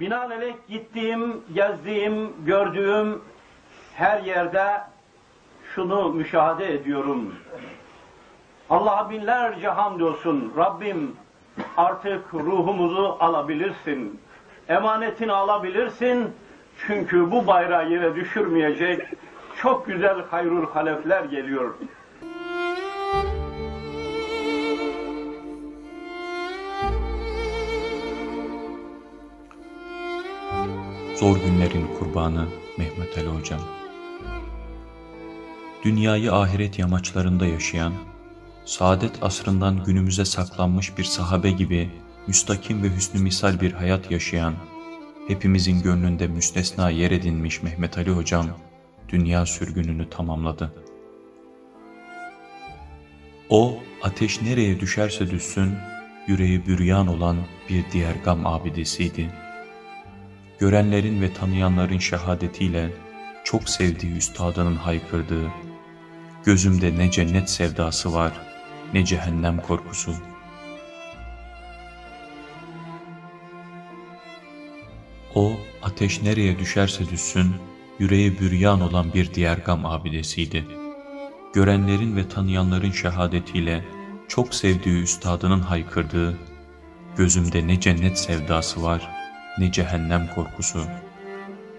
Binaenaleyh gittiğim, gezdiğim, gördüğüm her yerde şunu müşahede ediyorum. Allah'a binlerce hamdolsun. Rabbim artık ruhumuzu alabilirsin. Emanetini alabilirsin. Çünkü bu bayrağı yere düşürmeyecek çok güzel hayrul halefler geliyor. Zor günlerin kurbanı Mehmet Ali Hocam. Dünyayı ahiret yamaçlarında yaşayan, saadet asrından günümüze saklanmış bir sahabe gibi müstakim ve hüsnü misal bir hayat yaşayan, hepimizin gönlünde müstesna yer edinmiş Mehmet Ali Hocam, dünya sürgününü tamamladı. O, ateş nereye düşerse düşsün, yüreği büryan olan bir diğer gam abidesiydi. Görenlerin ve tanıyanların şehadetiyle çok sevdiği üstadının haykırdığı, gözümde ne cennet sevdası var, ne cehennem korkusu. O, ateş nereye düşerse düşsün, yüreği büryan olan bir diğer gam abidesiydi. Görenlerin ve tanıyanların şehadetiyle çok sevdiği üstadının haykırdığı, gözümde ne cennet sevdası var, ne cehennem korkusu.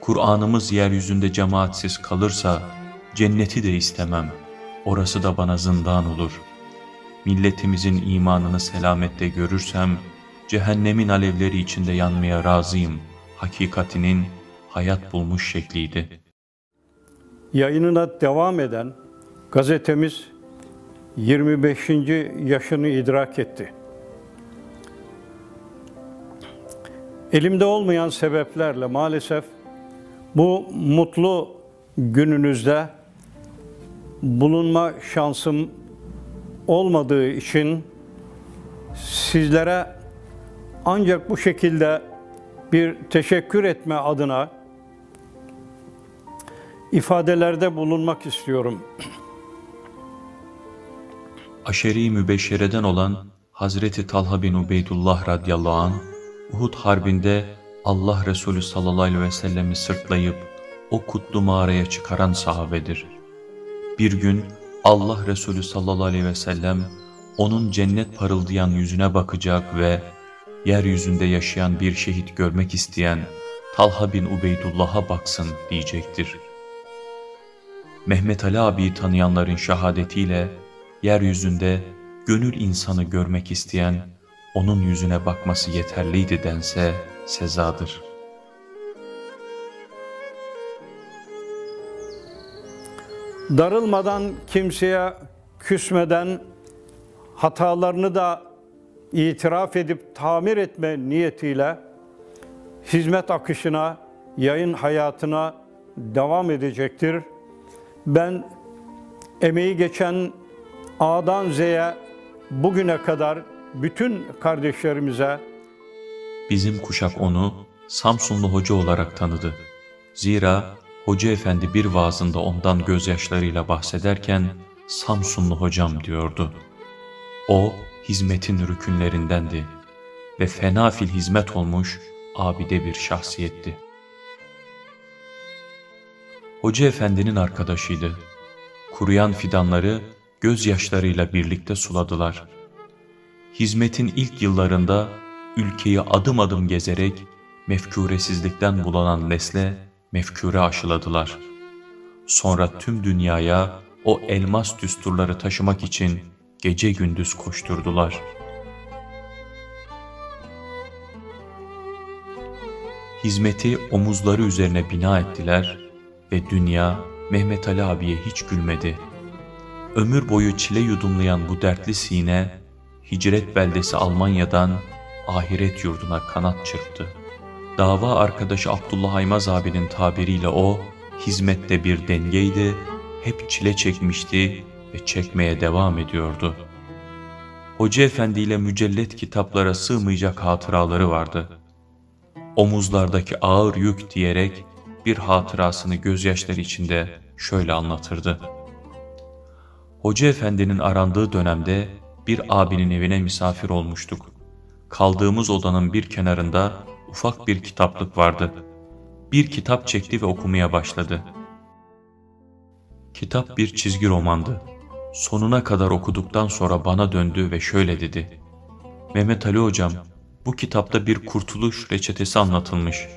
Kur'an'ımız yeryüzünde cemaatsiz kalırsa, cenneti de istemem, orası da bana zindan olur. Milletimizin imanını selamette görürsem, cehennemin alevleri içinde yanmaya razıyım, hakikatinin hayat bulmuş şekliydi. Yayınına devam eden gazetemiz 25. yaşını idrak etti. Elimde olmayan sebeplerle maalesef bu mutlu gününüzde bulunma şansım olmadığı için sizlere ancak bu şekilde bir teşekkür etme adına ifadelerde bulunmak istiyorum. Aşeri mübeşşereden olan Hazreti Talha bin Ubeydullah radıyallahu anh, Uhud harbinde Allah Resulü sallallahu aleyhi ve sellemi sırtlayıp o kutlu mağaraya çıkaran sahabedir. Bir gün Allah Resulü sallallahu aleyhi ve sellem onun cennet parıldayan yüzüne bakacak ve yeryüzünde yaşayan bir şehit görmek isteyen Talha bin Ubeydullah'a baksın diyecektir. Mehmet Ali abiyi tanıyanların şehadetiyle yeryüzünde gönül insanı görmek isteyen onun yüzüne bakması yeterliydi dense sezadır. Darılmadan kimseye küsmeden hatalarını da itiraf edip tamir etme niyetiyle hizmet akışına, yayın hayatına devam edecektir. Ben emeği geçen A'dan Z'ye bugüne kadar bütün kardeşlerimize Bizim kuşak onu Samsunlu hoca olarak tanıdı. Zira Hoca Efendi bir vaazında ondan gözyaşlarıyla bahsederken Samsunlu hocam diyordu. O hizmetin rükünlerindendi ve fena fil hizmet olmuş abide bir şahsiyetti. Hoca Efendi'nin arkadaşıydı. Kuruyan fidanları gözyaşlarıyla birlikte suladılar. Hizmetin ilk yıllarında ülkeyi adım adım gezerek mefkuresizlikten bulanan nesle mefkure aşıladılar. Sonra tüm dünyaya o elmas düsturları taşımak için gece gündüz koşturdular. Hizmeti omuzları üzerine bina ettiler ve dünya Mehmet Ali abiye hiç gülmedi. Ömür boyu çile yudumlayan bu dertli sine, hicret beldesi Almanya'dan ahiret yurduna kanat çırptı. Dava arkadaşı Abdullah Aymaz abinin tabiriyle o, hizmette bir dengeydi, hep çile çekmişti ve çekmeye devam ediyordu. Hoca Efendi ile mücellet kitaplara sığmayacak hatıraları vardı. Omuzlardaki ağır yük diyerek bir hatırasını gözyaşları içinde şöyle anlatırdı. Hoca Efendi'nin arandığı dönemde bir abinin evine misafir olmuştuk. Kaldığımız odanın bir kenarında ufak bir kitaplık vardı. Bir kitap çekti ve okumaya başladı. Kitap bir çizgi romandı. Sonuna kadar okuduktan sonra bana döndü ve şöyle dedi. Mehmet Ali hocam, bu kitapta bir kurtuluş reçetesi anlatılmış.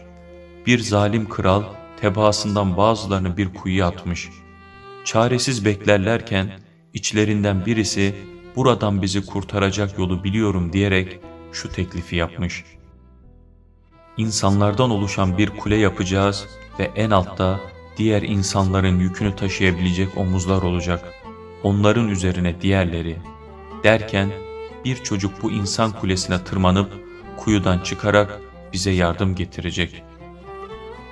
Bir zalim kral tebaasından bazılarını bir kuyuya atmış. Çaresiz beklerlerken içlerinden birisi buradan bizi kurtaracak yolu biliyorum diyerek şu teklifi yapmış. İnsanlardan oluşan bir kule yapacağız ve en altta diğer insanların yükünü taşıyabilecek omuzlar olacak. Onların üzerine diğerleri. Derken bir çocuk bu insan kulesine tırmanıp kuyudan çıkarak bize yardım getirecek.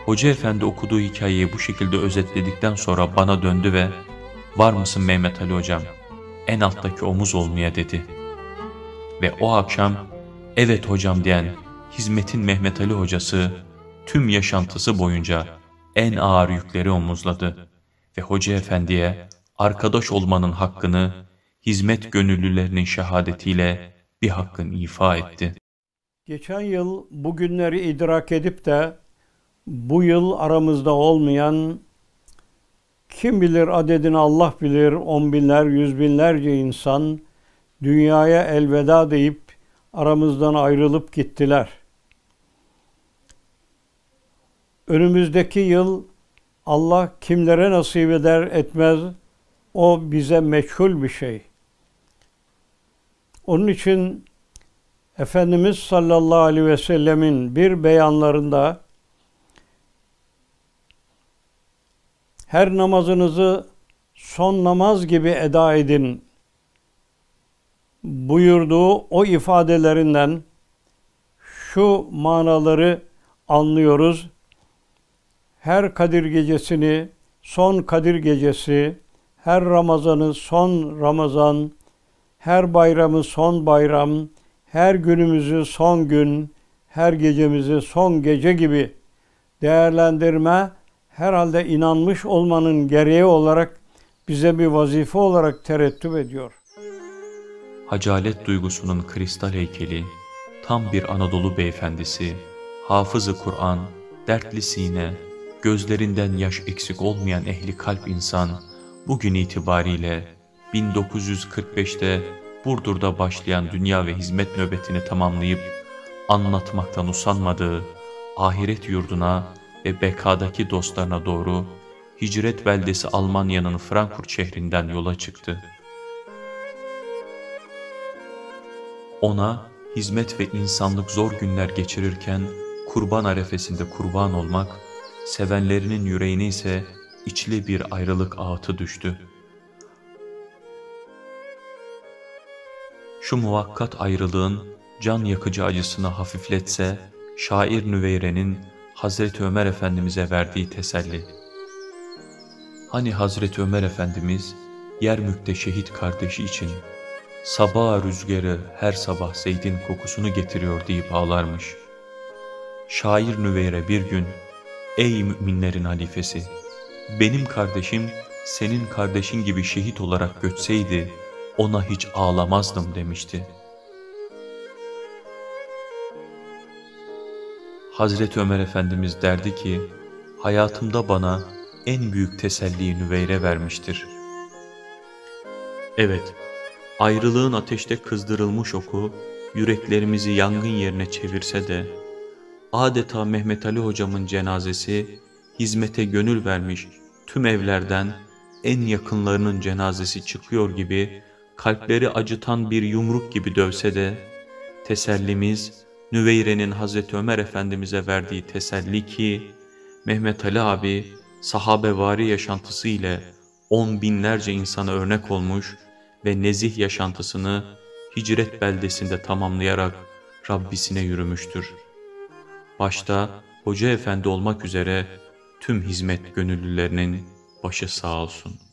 Hoca efendi okuduğu hikayeyi bu şekilde özetledikten sonra bana döndü ve ''Var mısın Mehmet Ali hocam? En alttaki omuz olmaya.'' dedi. Ve o akşam ''Evet hocam'' diyen hizmetin Mehmet Ali hocası tüm yaşantısı boyunca en ağır yükleri omuzladı ve hoca efendiye arkadaş olmanın hakkını hizmet gönüllülerinin şehadetiyle bir hakkın ifa etti. Geçen yıl bugünleri idrak edip de bu yıl aramızda olmayan kim bilir adedini Allah bilir on binler yüz binlerce insan dünyaya elveda deyip aramızdan ayrılıp gittiler. Önümüzdeki yıl Allah kimlere nasip eder etmez o bize meçhul bir şey. Onun için Efendimiz sallallahu aleyhi ve sellemin bir beyanlarında her namazınızı son namaz gibi eda edin buyurduğu o ifadelerinden şu manaları anlıyoruz. Her Kadir gecesini son Kadir gecesi, her Ramazanı son Ramazan, her bayramı son bayram, her günümüzü son gün, her gecemizi son gece gibi değerlendirme herhalde inanmış olmanın gereği olarak bize bir vazife olarak terettüp ediyor. Hacalet duygusunun kristal heykeli, tam bir Anadolu beyefendisi, hafızı Kur'an, dertli sine, gözlerinden yaş eksik olmayan ehli kalp insan, bugün itibariyle 1945'te Burdur'da başlayan dünya ve hizmet nöbetini tamamlayıp anlatmaktan usanmadığı ahiret yurduna ve bekadaki dostlarına doğru hicret beldesi Almanya'nın Frankfurt şehrinden yola çıktı. Ona hizmet ve insanlık zor günler geçirirken kurban arefesinde kurban olmak, sevenlerinin yüreğine ise içli bir ayrılık ağıtı düştü. Şu muvakkat ayrılığın can yakıcı acısını hafifletse, şair Nüveyre'nin Hazreti Ömer Efendimiz'e verdiği teselli. Hani Hazreti Ömer Efendimiz Yermük'te şehit kardeşi için sabah rüzgarı her sabah Zeyd'in kokusunu getiriyor deyip ağlarmış. Şair Nüveyre bir gün ey müminlerin halifesi benim kardeşim senin kardeşin gibi şehit olarak göçseydi ona hiç ağlamazdım demişti. Hazreti Ömer Efendimiz derdi ki, hayatımda bana en büyük teselliyi Nüveyre vermiştir. Evet, ayrılığın ateşte kızdırılmış oku, yüreklerimizi yangın yerine çevirse de, adeta Mehmet Ali hocamın cenazesi, hizmete gönül vermiş tüm evlerden en yakınlarının cenazesi çıkıyor gibi, kalpleri acıtan bir yumruk gibi dövse de, tesellimiz, Nüveyre'nin Hazreti Ömer Efendimiz'e verdiği teselli ki, Mehmet Ali abi sahabevari yaşantısı ile on binlerce insana örnek olmuş ve nezih yaşantısını hicret beldesinde tamamlayarak Rabbisine yürümüştür. Başta Hoca Efendi olmak üzere tüm hizmet gönüllülerinin başı sağ olsun.